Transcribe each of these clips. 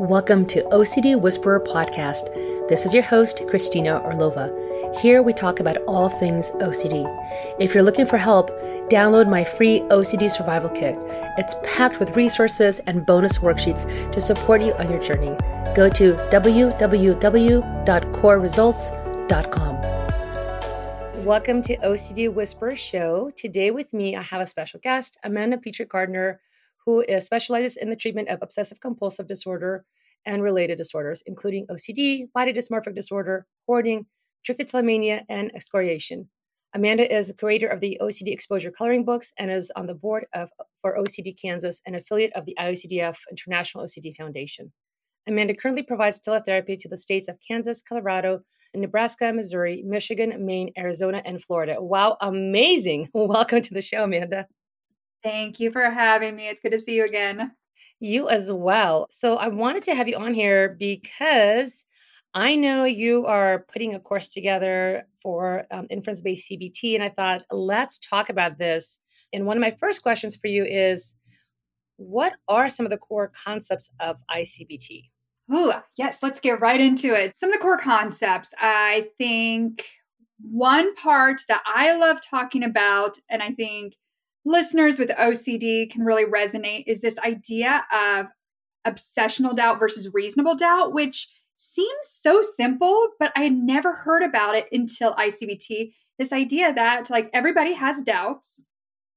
Welcome to OCD Whisperer Podcast. This is your host, Christina Orlova. Here we talk about all things OCD. If you're looking for help, download my free OCD survival kit. It's packed with resources and bonus worksheets to support you on your journey. Go to www.coreresults.com. Welcome to OCD Whisperer Show. Today with me, I have a special guest, Amanda Petrik-Gardner who specializes in the treatment of obsessive compulsive disorder and related disorders, including OCD, body dysmorphic disorder, hoarding, trichotillomania, and excoriation. Amanda is the creator of the OCD exposure coloring books and is on the board of for OCD Kansas, an affiliate of the IOCDF International OCD Foundation. Amanda currently provides teletherapy to the states of Kansas, Colorado, Nebraska, Missouri, Michigan, Maine, Arizona, and Florida. Wow, amazing. Welcome to the show, Amanda. Thank you for having me. It's good to see you again. You as well. So I wanted to have you on here because I know you are putting a course together for um, inference based CBT. And I thought, let's talk about this. And one of my first questions for you is what are some of the core concepts of ICBT? Oh, yes, let's get right into it. Some of the core concepts. I think one part that I love talking about, and I think listeners with OCD can really resonate is this idea of obsessional doubt versus reasonable doubt, which seems so simple, but I had never heard about it until ICBT. This idea that like everybody has doubts.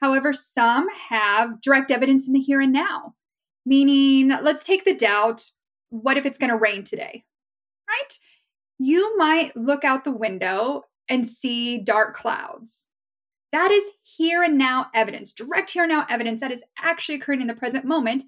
However, some have direct evidence in the here and now. Meaning, let's take the doubt what if it's going to rain today? Right? You might look out the window and see dark clouds. That is here and now evidence, direct here and now evidence that is actually occurring in the present moment.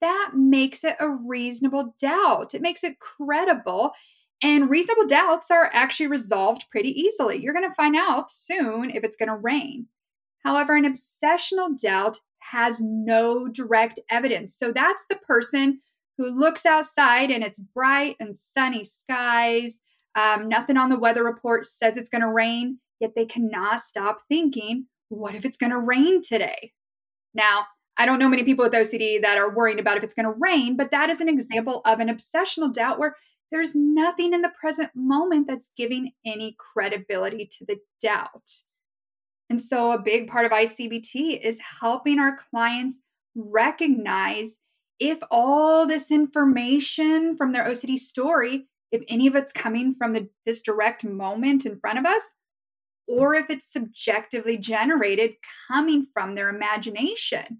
That makes it a reasonable doubt. It makes it credible. And reasonable doubts are actually resolved pretty easily. You're going to find out soon if it's going to rain. However, an obsessional doubt has no direct evidence. So that's the person who looks outside and it's bright and sunny skies. Um, nothing on the weather report says it's going to rain yet they cannot stop thinking, what if it's going to rain today? Now, I don't know many people with OCD that are worrying about if it's going to rain, but that is an example of an obsessional doubt where there's nothing in the present moment that's giving any credibility to the doubt. And so, a big part of ICBT is helping our clients recognize if all this information from their OCD story, if any of it's coming from the, this direct moment in front of us, or if it's subjectively generated coming from their imagination.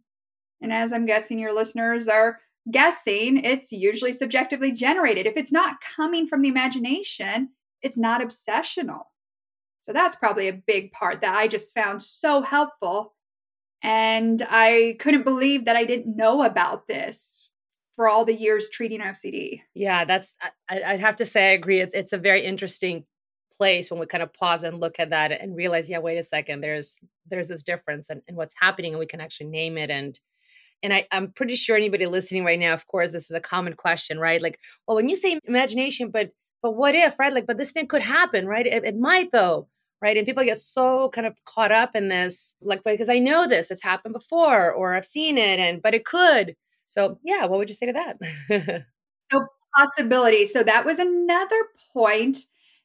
And as I'm guessing your listeners are guessing, it's usually subjectively generated. If it's not coming from the imagination, it's not obsessional. So that's probably a big part that I just found so helpful. And I couldn't believe that I didn't know about this for all the years treating OCD. Yeah, that's, I, would have to say, I agree. It's, it's a very interesting place when we kind of pause and look at that and realize yeah wait a second there's there's this difference in what's happening and we can actually name it. And and I, i'm pretty sure anybody listening right now of course this is a common question right? Like well when you say imagination but but what if right? Like but this thing could happen right? It, it might though right? And people get so kind of caught up in this like because i know this it's happened before or i've seen it and but it could. So yeah what would you say to that? So possibility. So that was another point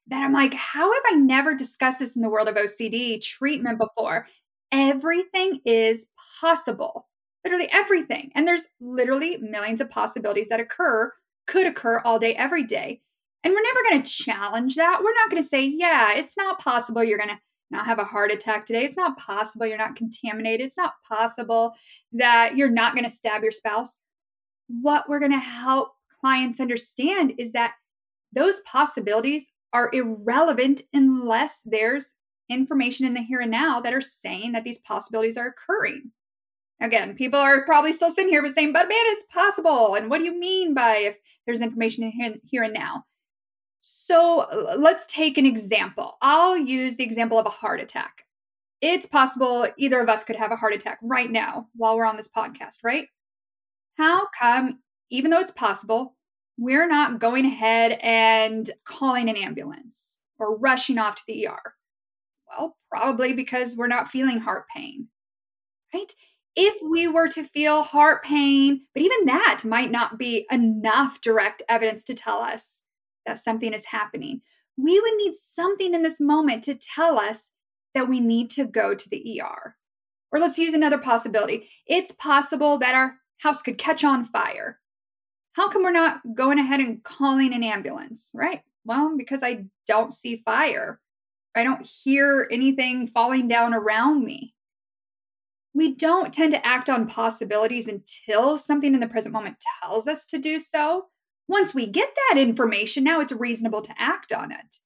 that I'm like, how have I never discussed this in the world of OCD treatment before? Everything is possible, literally everything. And there's literally millions of possibilities that occur, could occur all day, every day. And we're never going to challenge that. We're not going to say, yeah, it's not possible you're going to not have a heart attack today. It's not possible you're not contaminated. It's not possible that you're not going to stab your spouse. What we're going to help clients understand is that those possibilities are irrelevant unless there's information in the here and now that are saying that these possibilities are occurring. Again, people are probably still sitting here but saying, but man, it's possible. And what do you mean by if there's information in here and now? So let's take an example. I'll use the example of a heart attack. It's possible either of us could have a heart attack right now while we're on this podcast, right? How come, even though it's possible, we're not going ahead and calling an ambulance or rushing off to the ER? Well, probably because we're not feeling heart pain, right? if we were to feel heart pain, but even that might not be enough direct evidence to tell us that something is happening. We would need something in this moment to tell us that we need to go to the ER. Or let's use another possibility. It's possible that our house could catch on fire. How come we're not going ahead and calling an ambulance, right? Well, because I don't see fire. I don't hear anything falling down around me we don't tend to act on possibilities until something in the present moment tells us to do so. Once we get that information, now it's reasonable to act on it.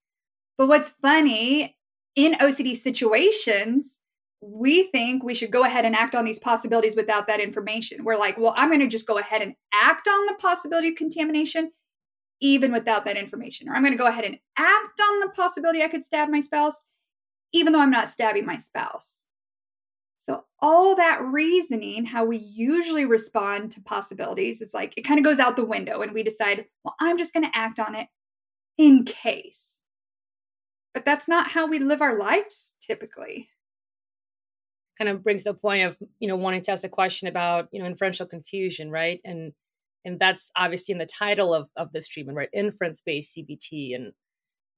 But what's funny in OCD situations, we think we should go ahead and act on these possibilities without that information. We're like, well, I'm going to just go ahead and act on the possibility of contamination even without that information. Or I'm going to go ahead and act on the possibility I could stab my spouse even though I'm not stabbing my spouse. So, all that reasoning, how we usually respond to possibilities, it's like it kind of goes out the window and we decide, well, I'm just going to act on it in case. But that's not how we live our lives typically. Kind of brings the point of, you know, wanting to ask a question about, you know, inferential confusion, right? And and that's obviously in the title of, of this treatment, right? Inference based CBT and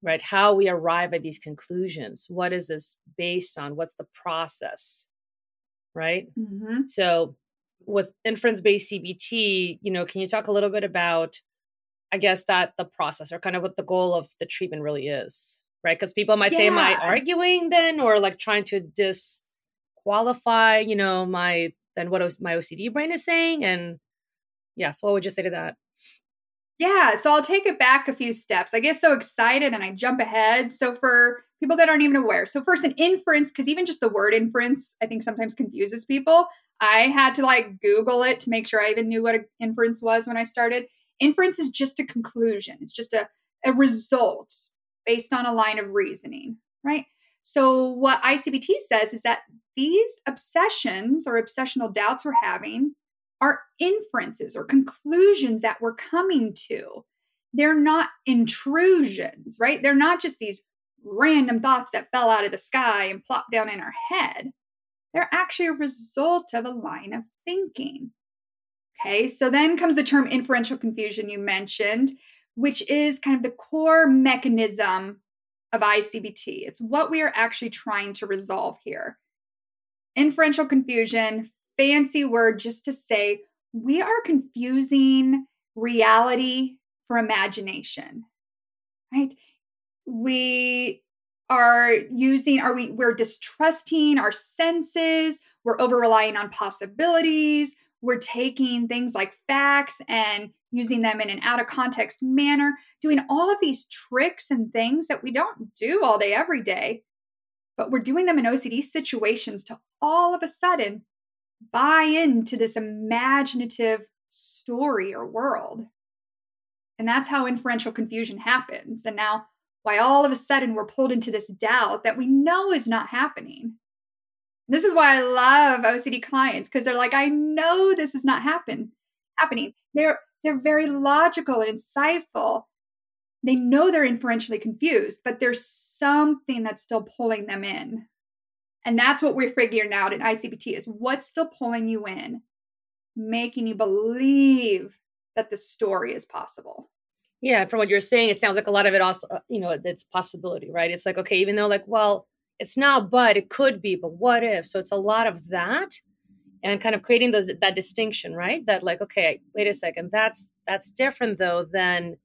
right how we arrive at these conclusions. What is this based on? What's the process? right? Mm-hmm. So with inference based CBT, you know, can you talk a little bit about, I guess, that the process or kind of what the goal of the treatment really is, right? Because people might yeah. say, Am I arguing then or like trying to disqualify, you know, my then what my OCD brain is saying? And yeah, so what would you say to that? Yeah, so I'll take it back a few steps. I get so excited and I jump ahead. So for people that aren't even aware. So first an inference because even just the word inference I think sometimes confuses people. I had to like google it to make sure I even knew what an inference was when I started. Inference is just a conclusion. It's just a a result based on a line of reasoning, right? So what ICBT says is that these obsessions or obsessional doubts we're having are inferences or conclusions that we're coming to. They're not intrusions, right? They're not just these random thoughts that fell out of the sky and plopped down in our head. They're actually a result of a line of thinking. Okay, so then comes the term inferential confusion you mentioned, which is kind of the core mechanism of ICBT. It's what we are actually trying to resolve here. Inferential confusion, fancy word just to say we are confusing reality for imagination, right? we are using are we we're distrusting our senses we're over relying on possibilities we're taking things like facts and using them in an out of context manner doing all of these tricks and things that we don't do all day every day but we're doing them in ocd situations to all of a sudden buy into this imaginative story or world and that's how inferential confusion happens and now why all of a sudden we're pulled into this doubt that we know is not happening. This is why I love OCD clients because they're like, I know this is not happen happening. They're they're very logical and insightful. They know they're inferentially confused, but there's something that's still pulling them in. And that's what we're figuring out in ICBT is what's still pulling you in, making you believe that the story is possible. Yeah, from what you're saying, it sounds like a lot of it also, you know, it's possibility, right? It's like, okay, even though like, well, it's not, but it could be, but what if? So it's a lot of that and kind of creating those, that distinction, right? That like, okay, wait a second, that's that's different though than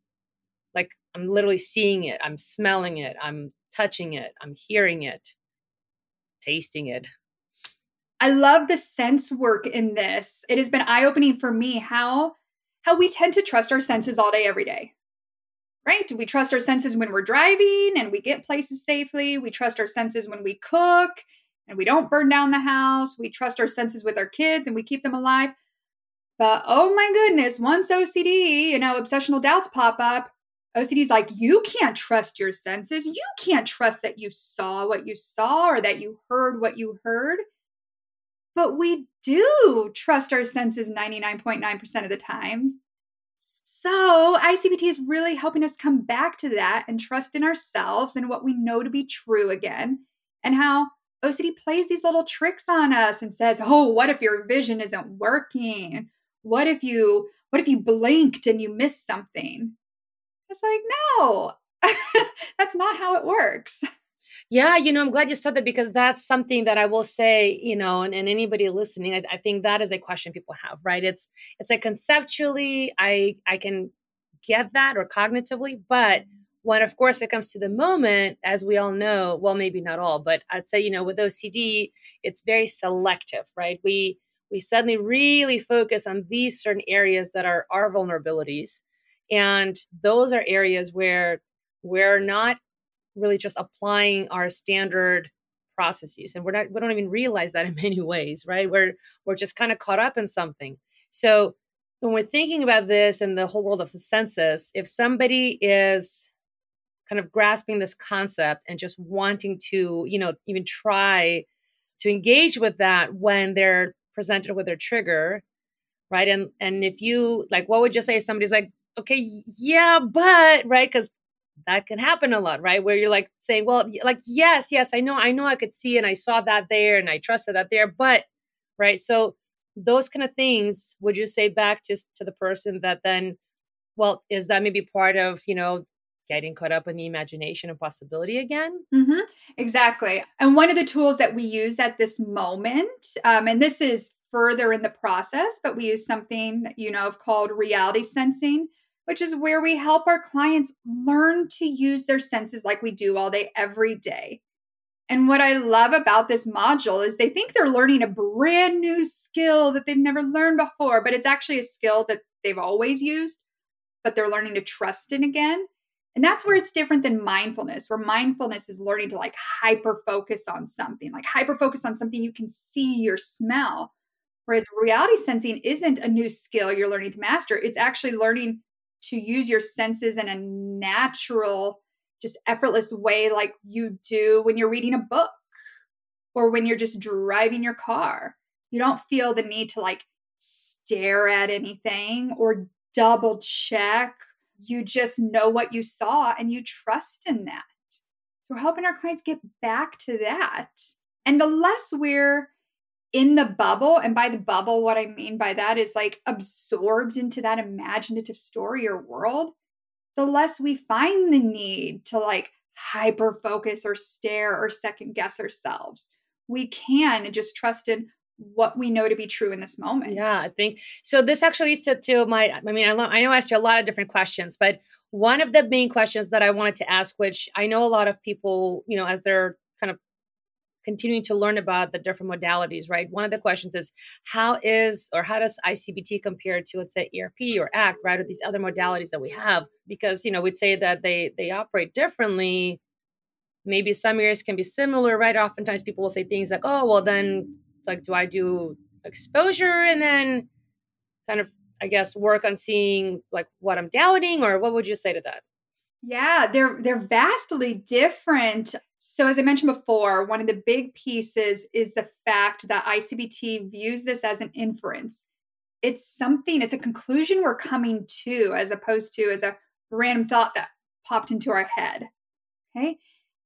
like I'm literally seeing it, I'm smelling it, I'm touching it, I'm hearing it, tasting it. I love the sense work in this. It has been eye-opening for me how how we tend to trust our senses all day every day right? We trust our senses when we're driving and we get places safely. We trust our senses when we cook and we don't burn down the house. We trust our senses with our kids and we keep them alive. But oh my goodness, once OCD, you know, obsessional doubts pop up, OCD's like, you can't trust your senses. You can't trust that you saw what you saw or that you heard what you heard. But we do trust our senses 99.9% of the times. So, ICBT is really helping us come back to that and trust in ourselves and what we know to be true again, and how Oh, OCD plays these little tricks on us and says, "Oh, what if your vision isn't working? What if you what if you blinked and you missed something?" It's like, "No. that's not how it works." Yeah, you know, I'm glad you said that because that's something that I will say, you know, and, and anybody listening, I, I think that is a question people have, right? It's it's like conceptually, I I can get that or cognitively, but when of course it comes to the moment as we all know well maybe not all but i'd say you know with ocd it's very selective right? We we suddenly really focus on these certain areas that are our vulnerabilities and those are areas where we're not really just applying our standard processes and we're not we don't even realize that in many ways right? We're we're just kind of caught up in something. So when we're thinking about this and the whole world of the senses if somebody is kind of grasping this concept and just wanting to, you know, even try to engage with that when they're presented with their trigger, right? And and if you like, what would you say if somebody's like, okay, yeah, but right, because that can happen a lot, right? Where you're like saying, well, like yes, yes, I know, I know, I could see and I saw that there and I trusted that there, but right, so those kind of things would you say back just to the person that then well is that maybe part of you know getting caught up in the imagination and possibility again. Mm-hmm. Exactly. And one of the tools that we use at this moment, um, and this is further in the process, but we use something that you know of called reality sensing, which is where we help our clients learn to use their senses like we do all day, every day. And what I love about this module is they think they're learning a brand new skill that they've never learned before, but it's actually a skill that they've always used, but they're learning to trust in again. And that's where it's different than mindfulness, where mindfulness is learning to like hyper focus on something, like hyper focus on something you can see or smell. Whereas reality sensing isn't a new skill you're learning to master, it's actually learning to use your senses in a natural, just effortless way, like you do when you're reading a book or when you're just driving your car. You don't feel the need to like stare at anything or double check you just know what you saw and you trust in that. So we're helping our clients get back to that. And the less we're in the bubble, and by the bubble, what I mean by that is like absorbed into that imaginative story or world, the less we find the need to like hyper focus or stare or second guess ourselves. We can just trust in what we know to be true in this moment. Yeah, I think so. This actually leads to, to my, I mean, I, I know I asked you a lot of different questions, but one of the main questions that I wanted to ask, which I know a lot of people, you know, as they're kind of continuing to learn about the different modalities, right? One of the questions is how is or how does ICBT compare to let's say ERP or ACT, right, or these other modalities that we have? Because you know we'd say that they they operate differently. Maybe some areas can be similar, right? Oftentimes people will say things like, "Oh, well, then like do i do exposure and then kind of i guess work on seeing like what i'm doubting or what would you say to that? Yeah they're they're vastly different. So as i mentioned before one of the big pieces is the fact that icbt views this as an inference. It's something it's a conclusion we're coming to as opposed to as a random thought that popped into our head okay?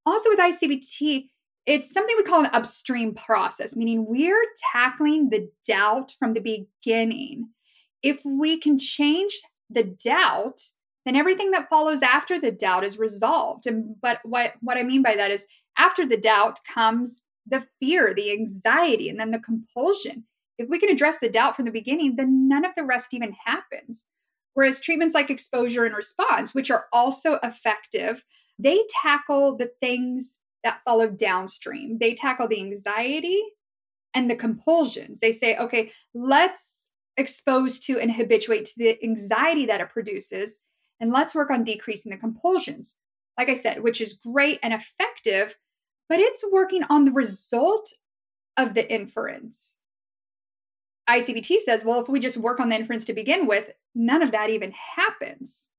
Also with icbt it's something we call an upstream process, meaning we're tackling the doubt from the beginning. If we can change the doubt, then everything that follows after the doubt is resolved. And but what what I mean by that is after the doubt comes the fear, the anxiety, and then the compulsion. If we can address the doubt from the beginning, then none of the rest even happens. Whereas treatments like exposure and response, which are also effective, they tackle the things that follow downstream. They tackle the anxiety and the compulsions. They say, okay, let's expose to and habituate to the anxiety that it produces, and let's work on decreasing the compulsions. Like I said, which is great and effective, but it's working on the result of the inference. ICBT says, well, if we just work on the inference to begin with, none of that even happens.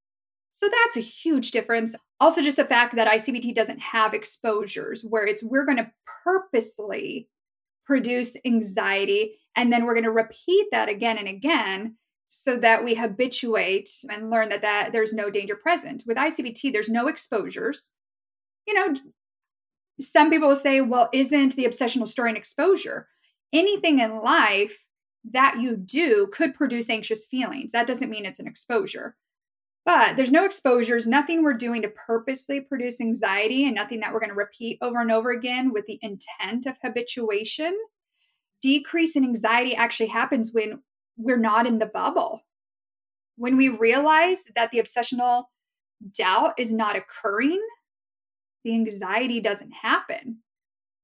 So that's a huge difference. Also, just the fact that ICBT doesn't have exposures where it's we're going to purposely produce anxiety and then we're going to repeat that again and again so that we habituate and learn that, that there's no danger present. With ICBT, there's no exposures. You know, some people will say, well, isn't the obsessional story an exposure? Anything in life that you do could produce anxious feelings. That doesn't mean it's an exposure. But there's no exposures, nothing we're doing to purposely produce anxiety, and nothing that we're going to repeat over and over again with the intent of habituation. Decrease in anxiety actually happens when we're not in the bubble. When we realize that the obsessional doubt is not occurring, the anxiety doesn't happen.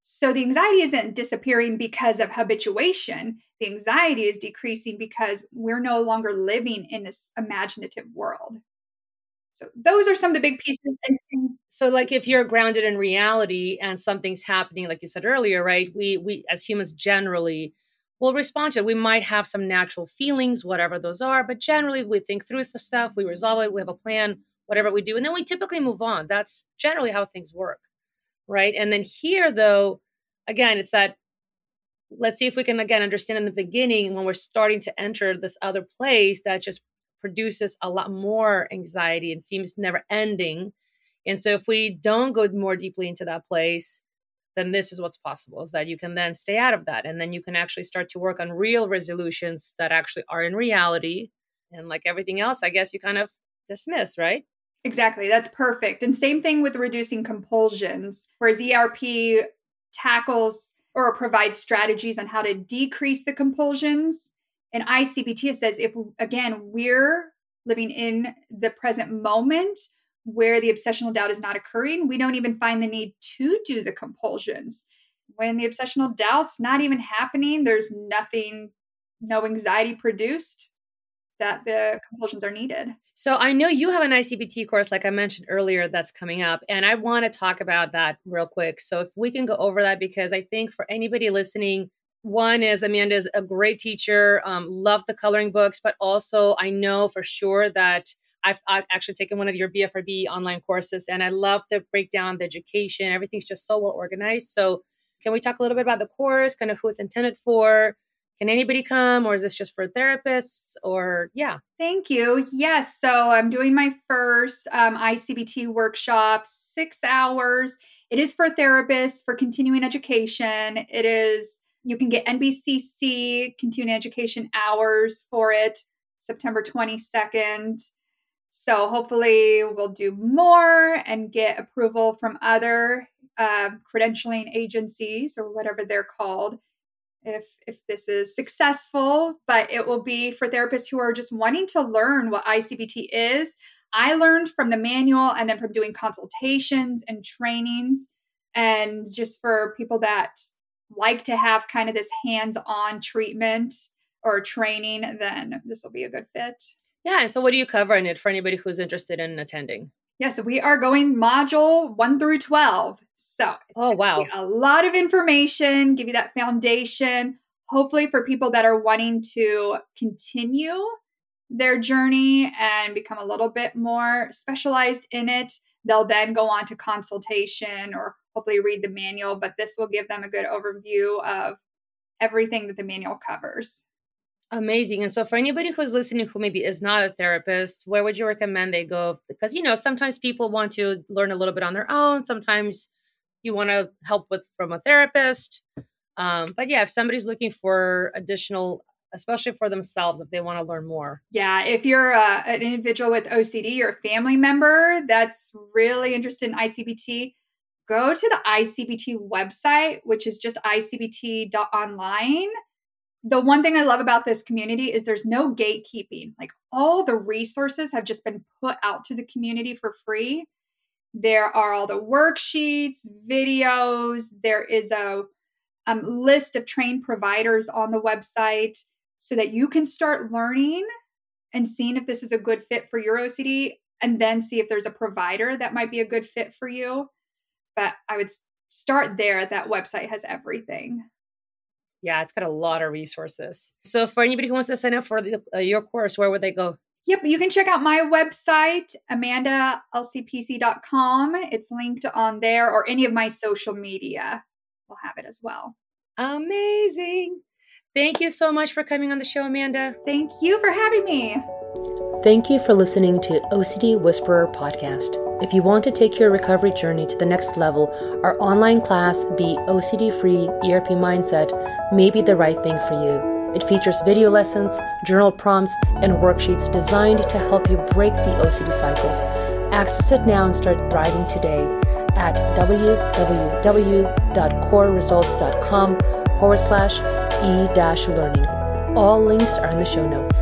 So the anxiety isn't disappearing because of habituation. The anxiety is decreasing because we're no longer living in this imaginative world. So those are some of the big pieces. So like if you're grounded in reality and something's happening, like you said earlier, right? We we as humans generally will respond to it. We might have some natural feelings, whatever those are, but generally we think through the stuff, we resolve it, we have a plan, whatever we do, and then we typically move on. That's generally how things work. Right. And then here though, again, it's that let's see if we can again understand in the beginning when we're starting to enter this other place that just produces a lot more anxiety and seems never ending. And so if we don't go more deeply into that place, then this is what's possible is that you can then stay out of that and then you can actually start to work on real resolutions that actually are in reality and like everything else i guess you kind of dismiss right exactly that's perfect and same thing with reducing compulsions whereas erp tackles or provides strategies on how to decrease the compulsions and ICBT says if, again, we're living in the present moment where the obsessional doubt is not occurring, we don't even find the need to do the compulsions. When the obsessional doubt's not even happening, there's nothing, no anxiety produced that the compulsions are needed. So I know you have an ICBT course, like I mentioned earlier, that's coming up, and I want to talk about that real quick. So if we can go over that, because I think for anybody listening one is Amanda is a great teacher, um, love the coloring books, but also I know for sure that I've, I've, actually taken one of your BFRB online courses and I love the breakdown, the education, everything's just so well organized. So, can we talk a little bit about the course, kind of who it's intended for? Can anybody come, or is this just for therapists? Or, yeah. Thank you. Yes. So, I'm doing my first um, ICBT workshop, six hours. It is for therapists for continuing education. It is you can get NBCC continuing education hours for it September 22nd. So hopefully we'll do more and get approval from other uh, credentialing agencies or whatever they're called if if this is successful but it will be for therapists who are just wanting to learn what ICBT is I learned from the manual and then from doing consultations and trainings and just for people that like to have kind of this hands on treatment or training, then this will be a good fit. Yeah. And so, what do you cover in it for anybody who's interested in attending? Yeah, so we are going module one through 12. So, oh, wow. A lot of information, give you that foundation, hopefully, for people that are wanting to continue their journey and become a little bit more specialized in it. They'll then go on to consultation or hopefully read the manual, but this will give them a good overview of everything that the manual covers. Amazing. And so, for anybody who's listening who maybe is not a therapist, where would you recommend they go? Because, you know, sometimes people want to learn a little bit on their own. Sometimes you want to help with from a therapist. Um, but yeah, if somebody's looking for additional, especially for themselves, if they want to learn more. Yeah. If you're uh, an individual with OCD or a family member that's really interested in ICBT, go to the ICBT website, which is just icbt.online. The one thing I love about this community is there's no gatekeeping. Like all the resources have just been put out to the community for free. There are all the worksheets, videos, there is a um, list of trained providers on the website so that you can start learning and seeing if this is a good fit for your OCD and then see if there's a provider that might be a good fit for you but I would start there. That website has everything. Yeah, it's got a lot of resources. So, for anybody who wants to sign up for the, uh, your course, where would they go? Yep, you can check out my website, amandalcpc.com. It's linked on there, or any of my social media will have it as well. Amazing. Thank you so much for coming on the show, Amanda. Thank you for having me. Thank you for listening to OCD Whisperer Podcast. If you want to take your recovery journey to the next level, our online class, Be OCD Free ERP Mindset, may be the right thing for you. It features video lessons, journal prompts, and worksheets designed to help you break the OCD cycle. Access it now and start thriving today at www.coreresults.com forward slash e learning. All links are in the show notes.